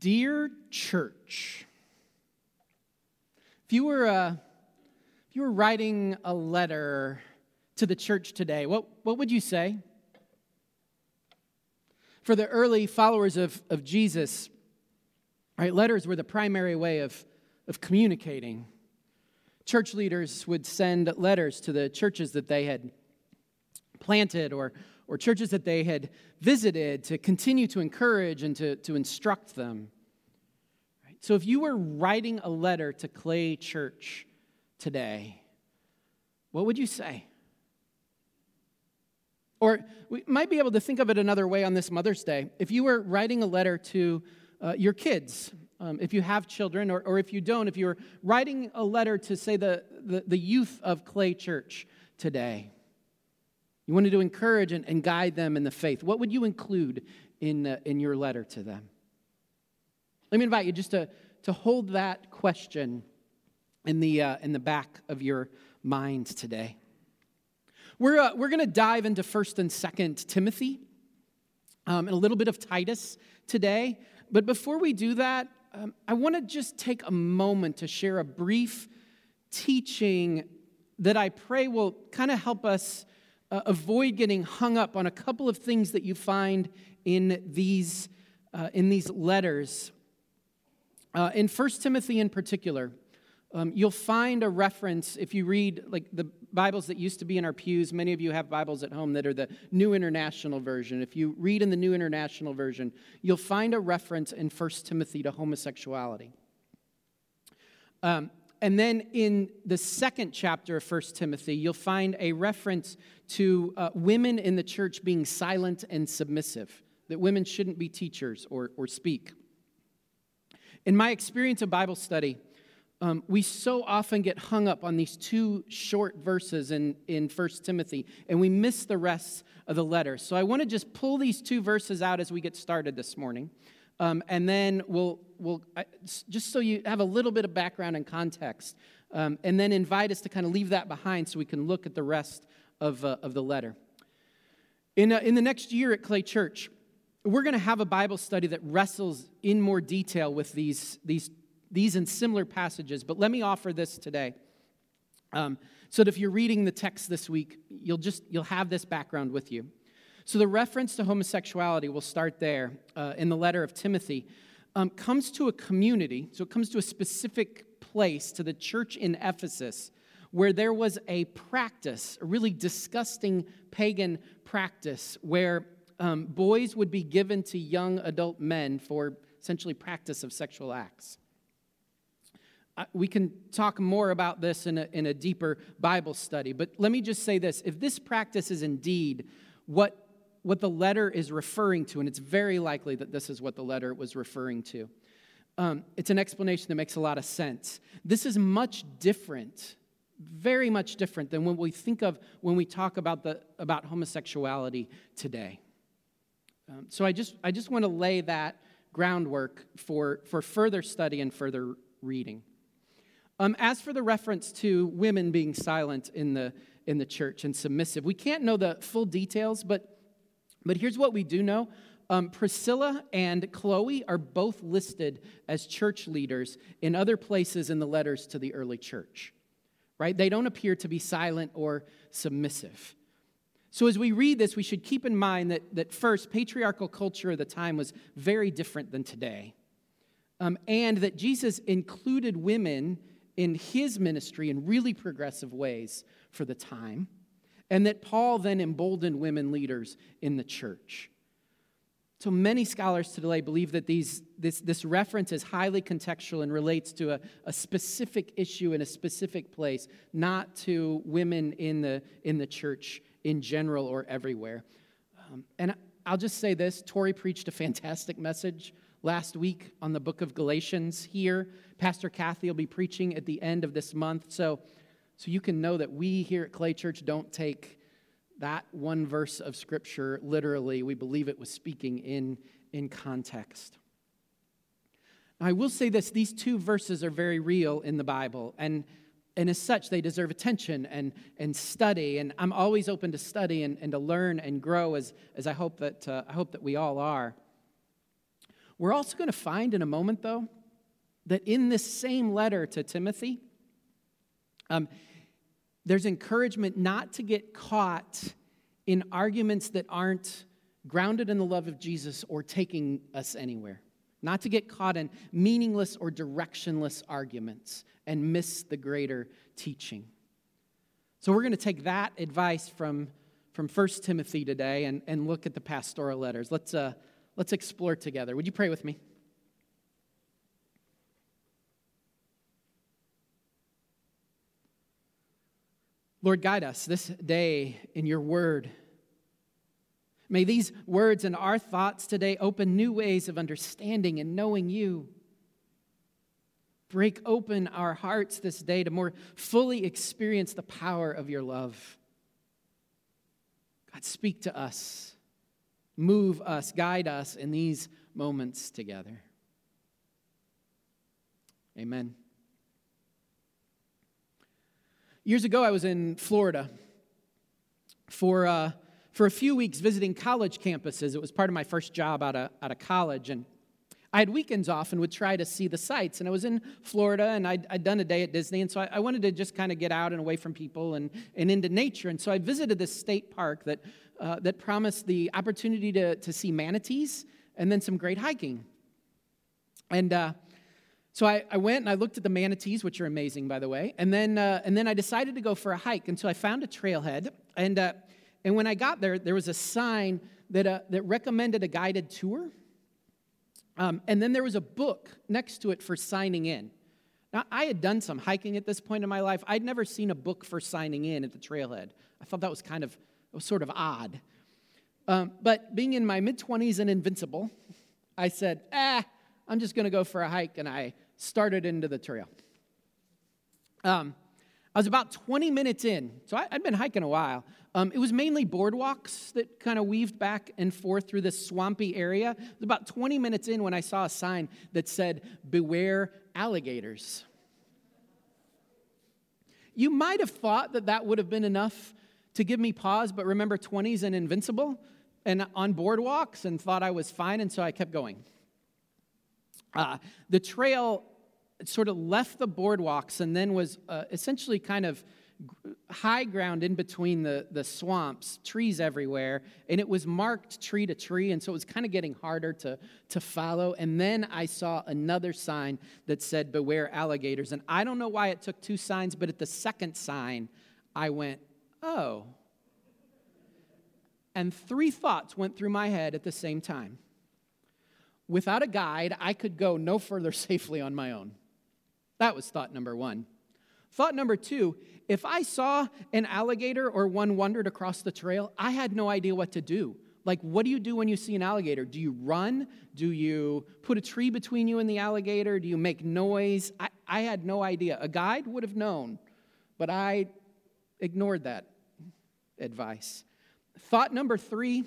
Dear church, if you were, uh, if you were writing a letter to the church today, what, what would you say? For the early followers of, of Jesus, right, letters were the primary way of, of communicating. Church leaders would send letters to the churches that they had planted or, or churches that they had visited to continue to encourage and to, to instruct them. Right? So if you were writing a letter to Clay Church today, what would you say? Or we might be able to think of it another way on this Mother's Day. If you were writing a letter to uh, your kids, um, if you have children, or, or if you don't, if you're writing a letter to, say, the, the, the youth of Clay Church today, you wanted to encourage and, and guide them in the faith. What would you include in, uh, in your letter to them? Let me invite you just to, to hold that question in the, uh, in the back of your mind today. We're, uh, we're going to dive into 1st and 2nd Timothy um, and a little bit of Titus today. But before we do that, um, I want to just take a moment to share a brief teaching that I pray will kind of help us uh, avoid getting hung up on a couple of things that you find in these, uh, in these letters. Uh, in 1 Timothy, in particular, um, you'll find a reference if you read like the Bibles that used to be in our pews. Many of you have Bibles at home that are the New International Version. If you read in the New International Version, you'll find a reference in 1 Timothy to homosexuality. Um, and then in the second chapter of 1 Timothy, you'll find a reference to uh, women in the church being silent and submissive, that women shouldn't be teachers or, or speak. In my experience of Bible study, um, we so often get hung up on these two short verses in, in 1 Timothy, and we miss the rest of the letter. So I want to just pull these two verses out as we get started this morning. Um, and then we'll, we'll just so you have a little bit of background and context, um, and then invite us to kind of leave that behind so we can look at the rest of, uh, of the letter. In, uh, in the next year at Clay Church, we're going to have a Bible study that wrestles in more detail with these, these, these and similar passages, but let me offer this today. Um, so that if you're reading the text this week, you'll just you'll have this background with you. So the reference to homosexuality, we'll start there uh, in the letter of Timothy, um, comes to a community, so it comes to a specific place, to the church in Ephesus, where there was a practice, a really disgusting pagan practice, where um, boys would be given to young adult men for essentially practice of sexual acts. Uh, we can talk more about this in a, in a deeper Bible study, but let me just say this if this practice is indeed what what the letter is referring to, and it's very likely that this is what the letter was referring to. Um, it's an explanation that makes a lot of sense. This is much different, very much different than what we think of when we talk about, the, about homosexuality today. Um, so I just, I just want to lay that groundwork for, for further study and further reading. Um, as for the reference to women being silent in the, in the church and submissive, we can't know the full details, but but here's what we do know um, Priscilla and Chloe are both listed as church leaders in other places in the letters to the early church, right? They don't appear to be silent or submissive. So, as we read this, we should keep in mind that, that first, patriarchal culture of the time was very different than today, um, and that Jesus included women in his ministry in really progressive ways for the time and that Paul then emboldened women leaders in the church. So many scholars today believe that these, this, this reference is highly contextual and relates to a, a specific issue in a specific place, not to women in the, in the church in general or everywhere. Um, and I'll just say this Tori preached a fantastic message last week on the book of Galatians here. Pastor Kathy will be preaching at the end of this month. So so you can know that we here at Clay Church don't take that one verse of Scripture literally. We believe it was speaking in, in context. Now, I will say this these two verses are very real in the Bible, and, and as such, they deserve attention and, and study. And I'm always open to study and, and to learn and grow, as, as I, hope that, uh, I hope that we all are. We're also going to find in a moment, though, that in this same letter to Timothy, um, there's encouragement not to get caught in arguments that aren't grounded in the love of Jesus or taking us anywhere. Not to get caught in meaningless or directionless arguments and miss the greater teaching. So, we're going to take that advice from, from 1 Timothy today and, and look at the pastoral letters. Let's, uh, let's explore together. Would you pray with me? Lord, guide us this day in your word. May these words and our thoughts today open new ways of understanding and knowing you. Break open our hearts this day to more fully experience the power of your love. God, speak to us, move us, guide us in these moments together. Amen. Years ago, I was in Florida for, uh, for a few weeks visiting college campuses. It was part of my first job out of, out of college. And I had weekends off and would try to see the sights. And I was in Florida and i had done a day at Disney. And so I, I, wanted to just kind of get out and away from people and, and into nature. And so I visited this state park that, uh, that promised the opportunity to, to see manatees and then some great hiking. And uh, so I, I, went and I looked at the manatees, which are amazing, by the way, and then, uh, and then I decided to go for a hike. until I found a trailhead, and, uh, and when I got there, there was a sign that, uh, that recommended a guided tour. Um, and then there was a book next to it for signing in. Now, I had done some hiking at this point in my life. I'd never seen a book for signing in at the trailhead. I thought that was kind of, was sort of odd. Um, but being in my mid 20s and invincible, I said, ah, I'm just going to go for a hike. And I started into the trail. Um, I was about 20 minutes in, so I, had been hiking a while. Um, it was mainly boardwalks that kind of weaved back and forth through this swampy area. It was about 20 minutes in when I saw a sign that said, Beware alligators. You might have thought that that would have been enough to give me pause, but remember 20s and invincible and on boardwalks and thought I was fine, and so I kept going. Uh, the trail sort of left the boardwalks and then was uh, essentially kind of high ground in between the, the swamps, trees everywhere, and it was marked tree to tree, and so it was kind of getting harder to, to follow. And then I saw another sign that said, Beware alligators. And I don't know why it took two signs, but at the second sign, I went, Oh. And three thoughts went through my head at the same time without a guide, I could go no further safely on my own. That was thought number one. Thought number two if I saw an alligator or one wandered across the trail, I had no idea what to do. Like, what do you do when you see an alligator? Do you run? Do you put a tree between you and the alligator? Do you make noise? I, I had no idea. A guide would have known, but I ignored that advice. Thought number three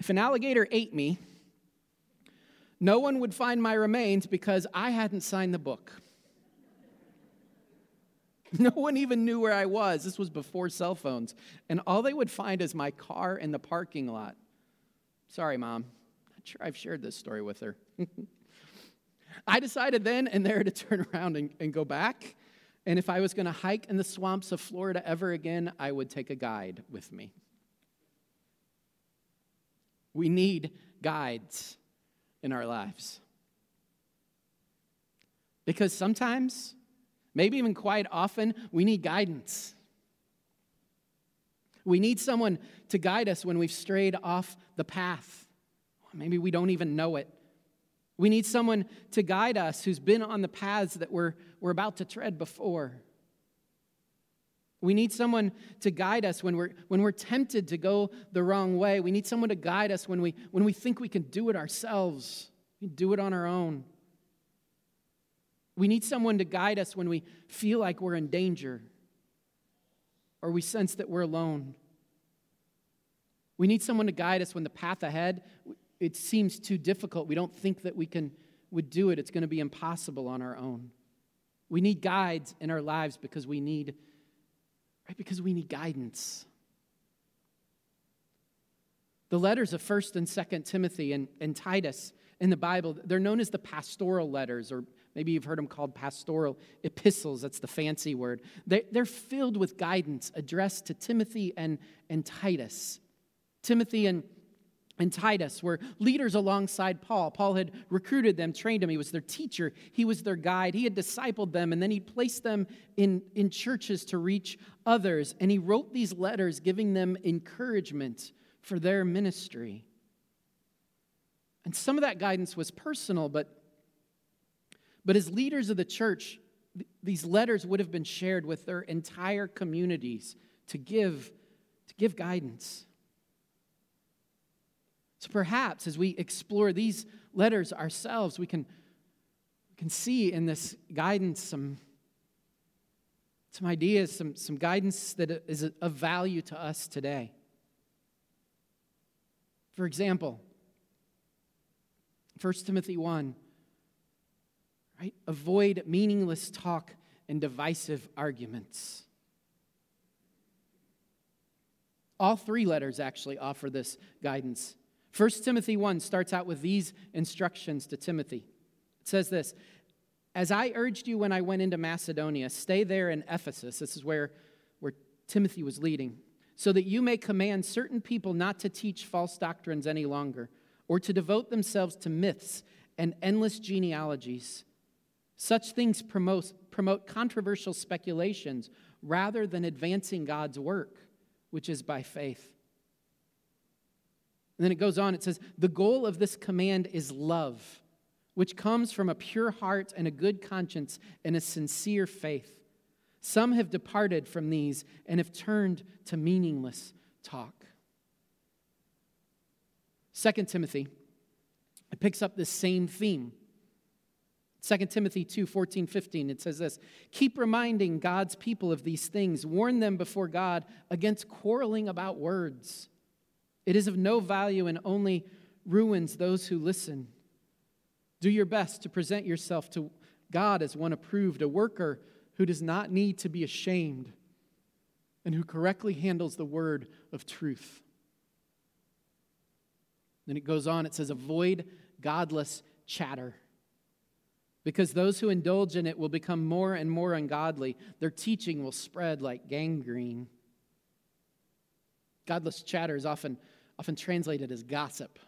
if an alligator ate me, no one would find my remains because I hadn't signed the book. No one even knew where I was. This was before cell phones. And all they would find is my car in the parking lot. Sorry, Mom. Not sure I've shared this story with her. I decided then and there to turn around and, and go back. And if I was going to hike in the swamps of Florida ever again, I would take a guide with me. We need guides in our lives. Because sometimes, maybe even quite often, we need guidance. We need someone to guide us when we've strayed off the path. Maybe we don't even know it. We need someone to guide us who's been on the paths that we're, we're about to tread before. We need someone to guide us when we're, when we're tempted to go the wrong way. We need someone to guide us when we, when we think we can do it ourselves. We do it on our own. We need someone to guide us when we feel like we're in danger or we sense that we're alone. We need someone to guide us when the path ahead it seems too difficult. We don't think that we can would do it. It's going to be impossible on our own. We need guides in our lives because we need right? Because we need guidance. The letters of 1st and 2nd Timothy and, and Titus in the Bible. They're known as the pastoral letters, or maybe you've heard them called pastoral epistles. That's the fancy word. They, are filled with guidance addressed to Timothy and, and Titus. Timothy and and Titus were leaders alongside Paul. Paul had recruited them, trained them. He was their teacher, he was their guide. He had discipled them, and then he placed them in, in churches to reach others. And he wrote these letters giving them encouragement for their ministry. And some of that guidance was personal, but, but as leaders of the church, th- these letters would have been shared with their entire communities to give, to give guidance. So perhaps as we explore these letters ourselves, we can, can see in this guidance some, some ideas, some, some guidance that is of value to us today. For example, 1 Timothy 1, right? Avoid meaningless talk and divisive arguments. All three letters actually offer this guidance. 1 Timothy 1 starts out with these instructions to Timothy. It says this As I urged you when I went into Macedonia, stay there in Ephesus. This is where, where Timothy was leading. So that you may command certain people not to teach false doctrines any longer, or to devote themselves to myths and endless genealogies. Such things promote, promote controversial speculations rather than advancing God's work, which is by faith. And then it goes on, it says, The goal of this command is love, which comes from a pure heart and a good conscience and a sincere faith. Some have departed from these and have turned to meaningless talk. 2 Timothy, it picks up this same theme. 2 Timothy 2 14, 15, it says this Keep reminding God's people of these things, warn them before God against quarreling about words. It is of no value and only ruins those who listen. Do your best to present yourself to God as one approved, a worker who does not need to be ashamed and who correctly handles the word of truth. Then it goes on, it says, avoid godless chatter. Because those who indulge in it will become more and more ungodly. Their teaching will spread like gangrene. Godless chatter is often often translated as gossip.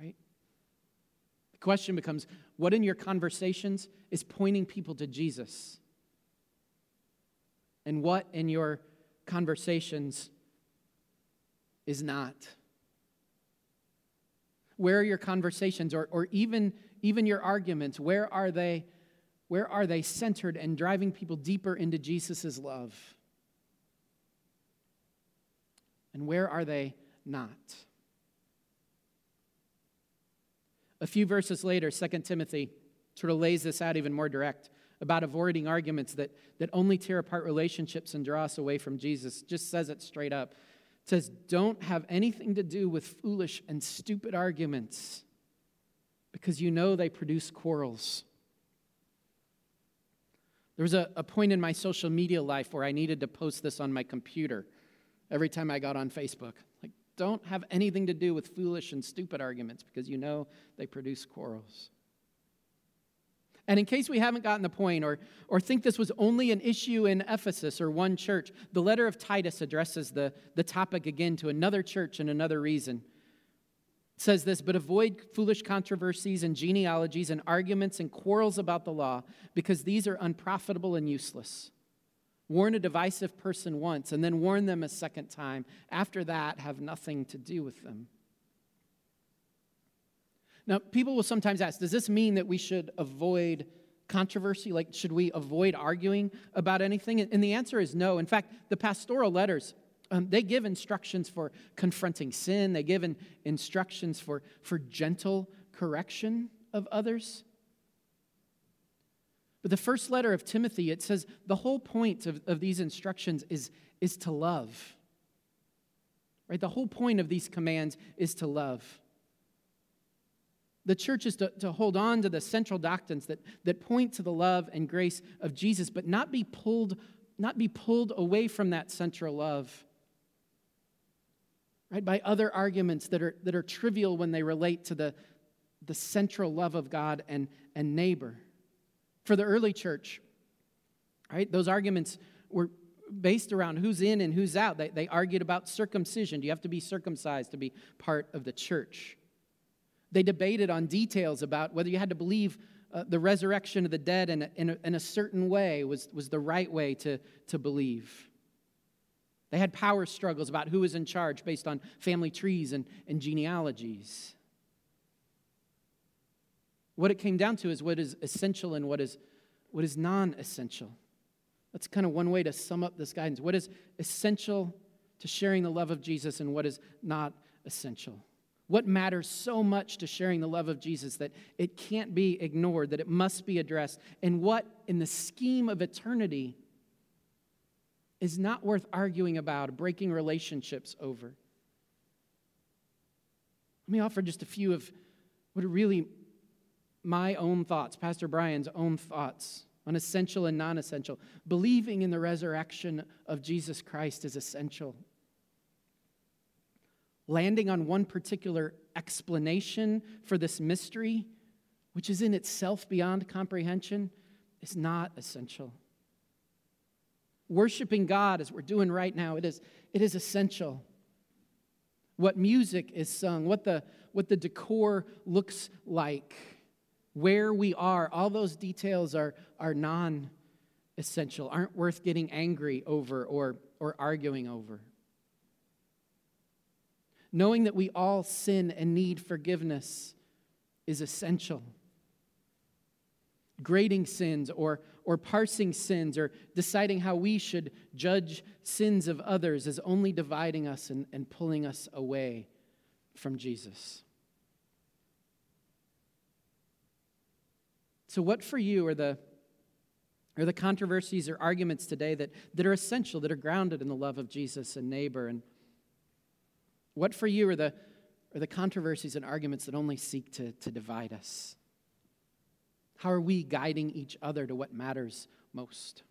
Right? The question becomes what in your conversations is pointing people to Jesus? And what in your conversations is not? Where are your conversations or, or even, even your arguments? Where are they? Where are they centered and driving people deeper into Jesus' love? And where are they not? A few verses later, 2 Timothy sort of lays this out even more direct about avoiding arguments that, that only tear apart relationships and draw us away from Jesus. Just says it straight up. It says, Don't have anything to do with foolish and stupid arguments because you know they produce quarrels. There was a, a point in my social media life where I needed to post this on my computer every time I got on Facebook. Like, don't have anything to do with foolish and stupid arguments because you know they produce quarrels. And in case we haven't gotten the point or, or think this was only an issue in Ephesus or one church, the letter of Titus addresses the, the topic again to another church and another reason. It says this, but avoid foolish controversies and genealogies and arguments and quarrels about the law, because these are unprofitable and useless. Warn a divisive person once and then warn them a second time. After that, have nothing to do with them. Now, people will sometimes ask Does this mean that we should avoid controversy? Like, should we avoid arguing about anything? And the answer is no. In fact, the pastoral letters. Um, they give instructions for confronting sin. They give in, instructions for, for gentle correction of others. But the first letter of Timothy, it says the whole point of, of these instructions is, is to love. Right? The whole point of these commands is to love. The church is to, to hold on to the central doctrines that, that point to the love and grace of Jesus, but not be pulled, not be pulled away from that central love. Right? By other arguments that are, that are trivial when they relate to the, the central love of God and, and neighbor. For the early church, right, those arguments were based around who's in and who's out. They, they argued about circumcision. Do you have to be circumcised to be part of the church? They debated on details about whether you had to believe uh, the resurrection of the dead in a, in a, in a certain way was, was the right way to, to believe. They had power struggles about who was in charge based on family trees and, and genealogies. What it came down to is what is essential and what is, what is non essential. That's kind of one way to sum up this guidance. What is essential to sharing the love of Jesus and what is not essential? What matters so much to sharing the love of Jesus that it can't be ignored, that it must be addressed? And what, in the scheme of eternity, is not worth arguing about, breaking relationships over? Let me offer just a few of what really my own thoughts, Pastor Brian's own thoughts on essential and non essential. Believing in the resurrection of Jesus Christ is essential. Landing on one particular explanation for this mystery, which is in itself beyond comprehension, is not essential. Worshiping God, as we're doing right now, it is, it is essential. What music is sung, what the, what the decor looks like where we are, all those details are, are non essential, aren't worth getting angry over or, or arguing over. Knowing that we all sin and need forgiveness is essential. Grading sins or, or parsing sins or deciding how we should judge sins of others is only dividing us and, and pulling us away from Jesus. So, what for you are the, are the controversies or arguments today that, that are essential, that are grounded in the love of Jesus and neighbor? And what for you are the, are the controversies and arguments that only seek to, to divide us? How are we guiding each other to what matters most?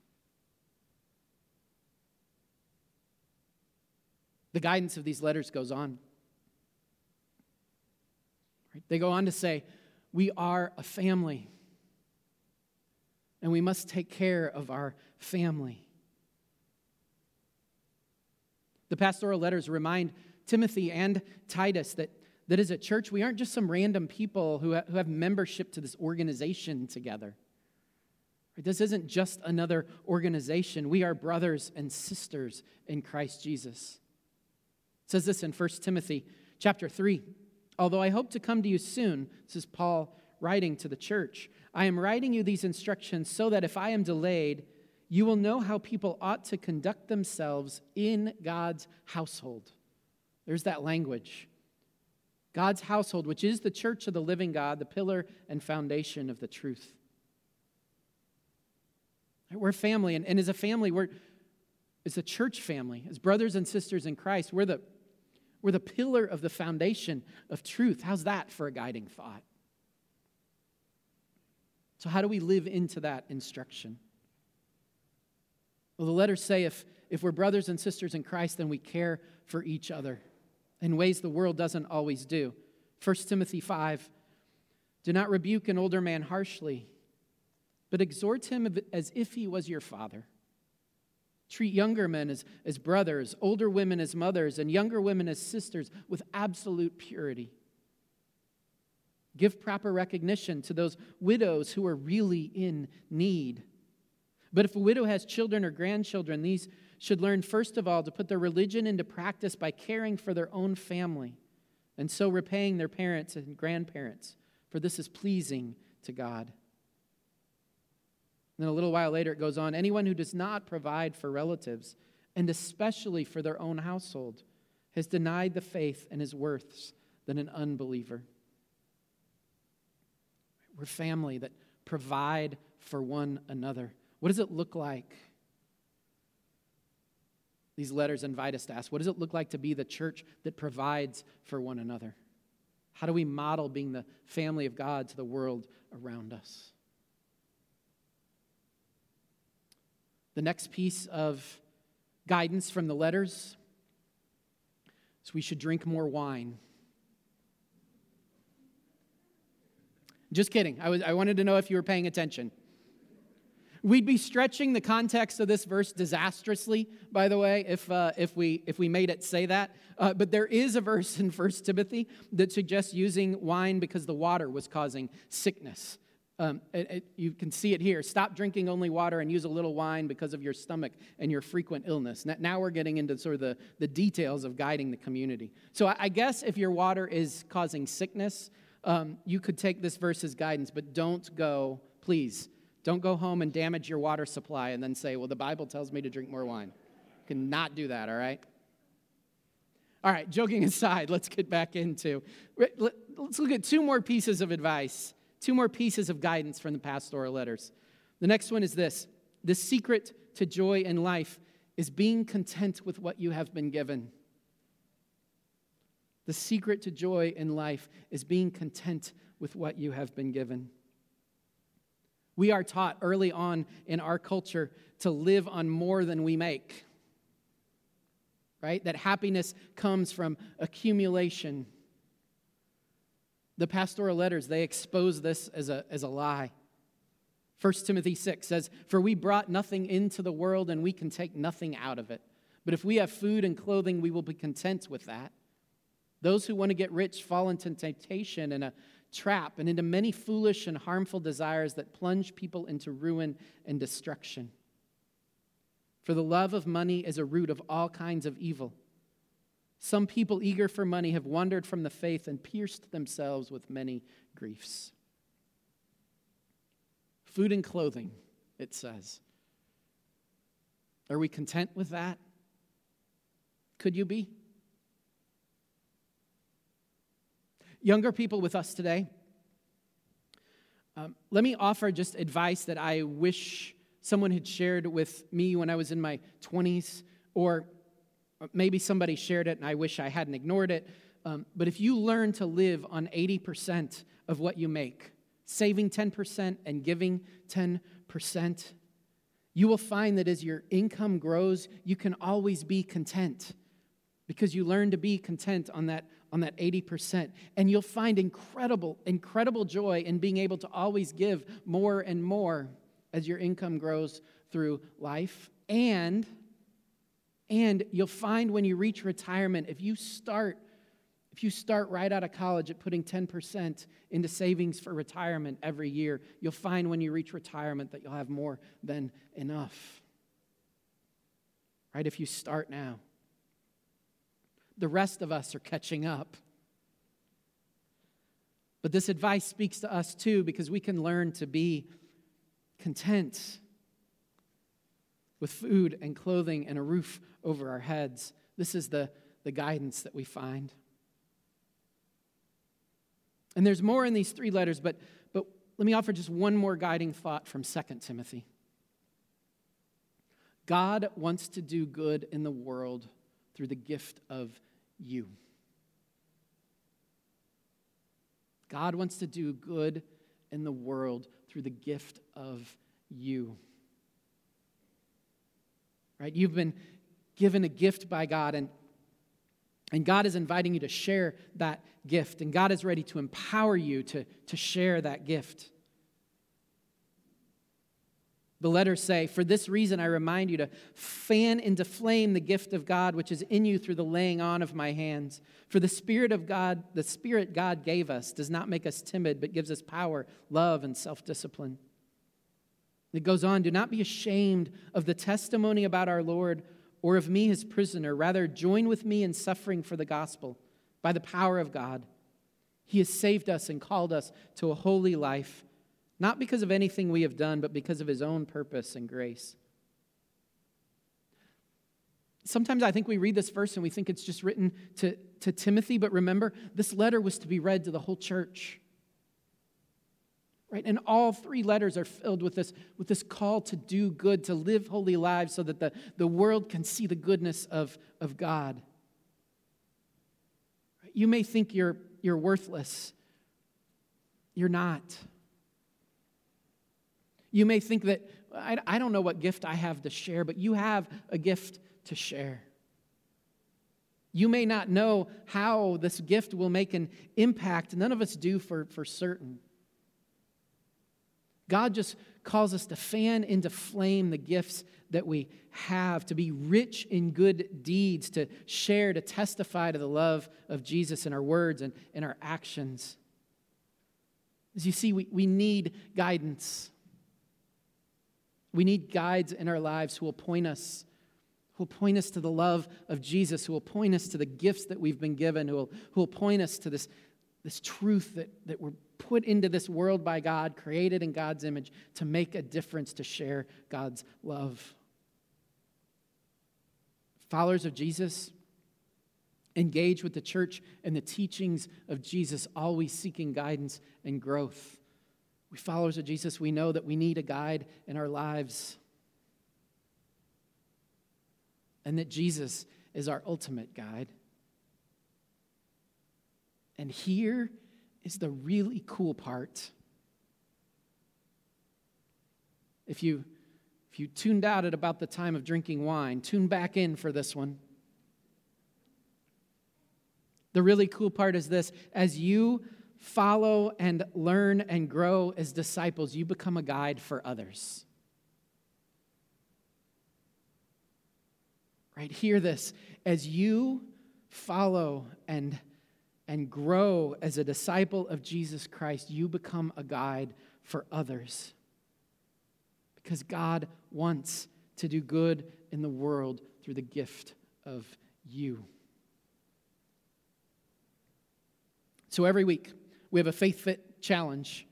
The guidance of these letters goes on. They go on to say, We are a family and we must take care of our family. The pastoral letters remind Timothy and Titus that, that as a church, we aren't just some random people who, ha- who have membership to this organization together. This isn't just another organization. We are brothers and sisters in Christ Jesus. It says this in 1 Timothy chapter 3. Although I hope to come to you soon, this is Paul writing to the church. I am writing you these instructions so that if I am delayed, you will know how people ought to conduct themselves in God's household. There's that language. God's household, which is the church of the living God, the pillar and foundation of the truth. We're family, and, and as a family, we're as a church family, as brothers and sisters in Christ, we're the, we're the pillar of the foundation of truth. How's that for a guiding thought? So, how do we live into that instruction? Well, the letters say if, if we're brothers and sisters in Christ, then we care for each other in ways the world doesn't always do. 1 Timothy 5 Do not rebuke an older man harshly, but exhort him as if he was your father. Treat younger men as, as brothers, older women as mothers, and younger women as sisters with absolute purity. Give proper recognition to those widows who are really in need. But if a widow has children or grandchildren, these should learn, first of all, to put their religion into practice by caring for their own family and so repaying their parents and grandparents, for this is pleasing to God. And then a little while later, it goes on anyone who does not provide for relatives, and especially for their own household, has denied the faith and is worse than an unbeliever. We're family that provide for one another. What does it look like? These letters invite us to ask what does it look like to be the church that provides for one another? How do we model being the family of God to the world around us? The next piece of guidance from the letters is we should drink more wine. Just kidding. I, was, I wanted to know if you were paying attention. We'd be stretching the context of this verse disastrously, by the way, if, uh, if, we, if we made it say that. Uh, but there is a verse in 1 Timothy that suggests using wine because the water was causing sickness. Um, it, it, you can see it here. Stop drinking only water and use a little wine because of your stomach and your frequent illness. Now we're getting into sort of the, the details of guiding the community. So I, I guess if your water is causing sickness, um, you could take this verse as guidance, but don't go, please, don't go home and damage your water supply and then say, well, the Bible tells me to drink more wine. You cannot do that, all right? All right, joking aside, let's get back into. Let's look at two more pieces of advice, two more pieces of guidance from the pastoral letters. The next one is this the secret to joy in life is being content with what you have been given. The secret to joy in life is being content with what you have been given. We are taught early on in our culture to live on more than we make, right? That happiness comes from accumulation. The pastoral letters, they expose this as a, as a lie. 1 Timothy 6 says, For we brought nothing into the world and we can take nothing out of it. But if we have food and clothing, we will be content with that. Those who want to get rich fall into temptation and a trap and into many foolish and harmful desires that plunge people into ruin and destruction. For the love of money is a root of all kinds of evil. Some people eager for money have wandered from the faith and pierced themselves with many griefs. Food and clothing, it says. Are we content with that? Could you be? Younger people with us today, um, let me offer just advice that I wish someone had shared with me when I was in my 20s, or maybe somebody shared it and I wish I hadn't ignored it. Um, but if you learn to live on 80% of what you make, saving 10% and giving 10%, you will find that as your income grows, you can always be content because you learn to be content on that on that 80%. And you'll find incredible, incredible joy in being able to always give more and more as your income grows through life. And and you'll find when you reach retirement, if you start if you start right out of college at putting 10% into savings for retirement every year, you'll find when you reach retirement that you'll have more than enough. Right? If you start now the rest of us are catching up. But this advice speaks to us too because we can learn to be content with food and clothing and a roof over our heads. This is the, the guidance that we find. And there's more in these three letters, but, but let me offer just one more guiding thought from 2 Timothy. God wants to do good in the world through the gift of you. God wants to do good in the world through the gift of you. Right? You've been given a gift by God, and, and God is inviting you to share that gift, and God is ready to empower you to, to share that gift. The letters say, For this reason I remind you to fan into flame the gift of God which is in you through the laying on of my hands. For the Spirit of God, the Spirit God gave us, does not make us timid, but gives us power, love, and self discipline. It goes on, Do not be ashamed of the testimony about our Lord or of me, his prisoner. Rather, join with me in suffering for the gospel by the power of God. He has saved us and called us to a holy life not because of anything we have done, but because of his own purpose and grace. Sometimes I think we read this verse and we think it's just written to, to Timothy, but remember, this letter was to be read to the whole church. Right? And all three letters are filled with this, with this call to do good, to live holy lives so that the, the world can see the goodness of, of God. You may think you're, you're worthless. You're not. You may think that, I, I don't know what gift I have to share, but you have a gift to share. You may not know how this gift will make an impact. None of us do for, for certain. God just calls us to fan into flame the gifts that we have, to be rich in good deeds, to share, to testify to the love of Jesus in our words and in our actions. As you see, we, we need guidance. We need guides in our lives who will point us, who will point us to the love of Jesus, who will point us to the gifts that we've been given, who will, who will point us to this, this truth that, that we're put into this world by God, created in God's image, to make a difference, to share God's love. Followers of Jesus, engage with the church and the teachings of Jesus, always seeking guidance and growth. We followers of Jesus, we know that we need a guide in our lives. And that Jesus is our ultimate guide. And here is the really cool part. If you if you tuned out at about the time of drinking wine, tune back in for this one. The really cool part is this as you follow and learn and grow as disciples, you become a guide for others. Right? Hear this. As you follow and, and grow as a disciple of Jesus Christ, you become a guide for others. Because God wants to do good in the world through the gift of you. So every week, we have a Faith Fit challenge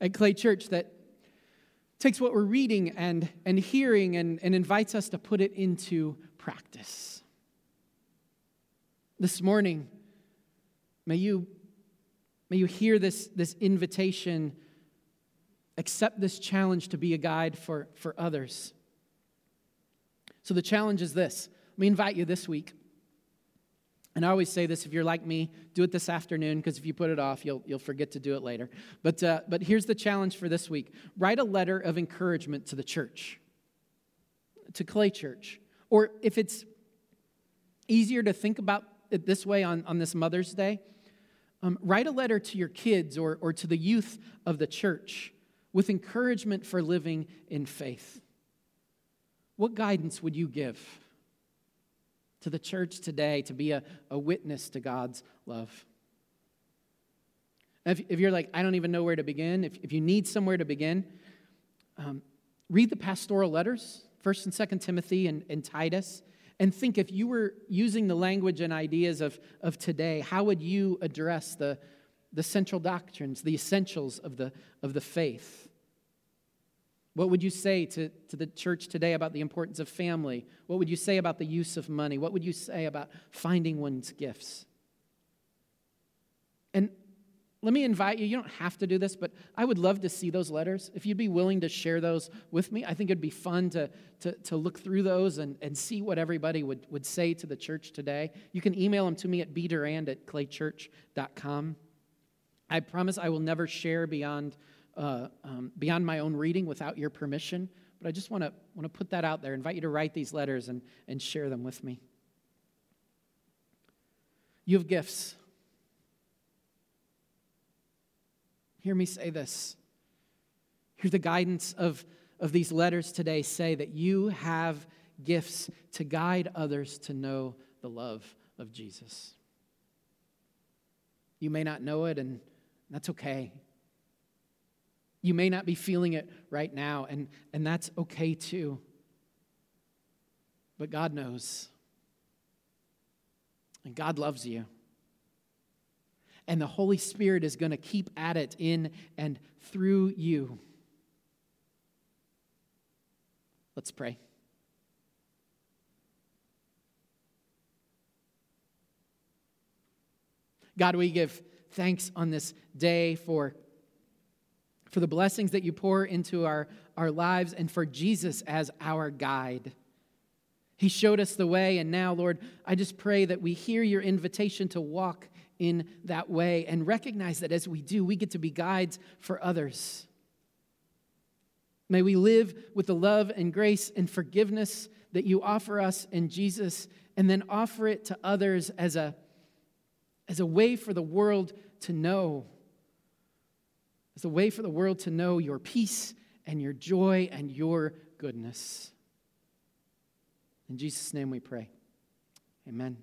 at Clay Church that takes what we're reading and, and hearing and, and invites us to put it into practice. This morning, may you, may you hear this, this invitation, accept this challenge to be a guide for, for others. So the challenge is this. Let me invite you this week and I always say this if you're like me, do it this afternoon because if you put it off, you'll, you'll forget to do it later. But, uh, but here's the challenge for this week write a letter of encouragement to the church, to Clay Church. Or if it's easier to think about it this way on, on this Mother's Day, um, write a letter to your kids or, or to the youth of the church with encouragement for living in faith. What guidance would you give? To the church today to be a, a witness to God's love. If, if, you're like, I don't even know where to begin, if, if you need somewhere to begin, um, read the pastoral letters, 1st and 2nd Timothy and, and Titus, and think if you were using the language and ideas of, of today, how would you address the, the central doctrines, the essentials of the, of the faith? What would you say to, to the church today about the importance of family? What would you say about the use of money? What would you say about finding one's gifts? And let me invite you, you don't have to do this, but I would love to see those letters. If you'd be willing to share those with me, I think it'd be fun to, to, to look through those and, and see what everybody would, would say to the church today. You can email them to me at bdurand at claychurch.com. I promise I will never share beyond uh, um, beyond my own reading without your permission, but I just want to want to put that out there. Invite you to write these letters and, and share them with me. You have gifts. Hear me say this. Hear the guidance of, of these letters today say that you have gifts to guide others to know the love of Jesus. You may not know it, and that's okay. You may not be feeling it right now, and, and that's okay too. But God knows. And God loves you. And the Holy Spirit is going to keep at it in and through you. Let's pray. God, we give thanks on this day for for the blessings that you pour into our, our lives, and for Jesus as our guide. He showed us the way, and now, Lord, I just pray that we hear your invitation to walk in that way and recognize that as we do, we get to be guides for others. May we live with the love and grace and forgiveness that you offer us in Jesus, and then offer it to others as a, as a way for the world to know as a way for the world to know your peace and your joy and your goodness. In Jesus' name we pray. Amen.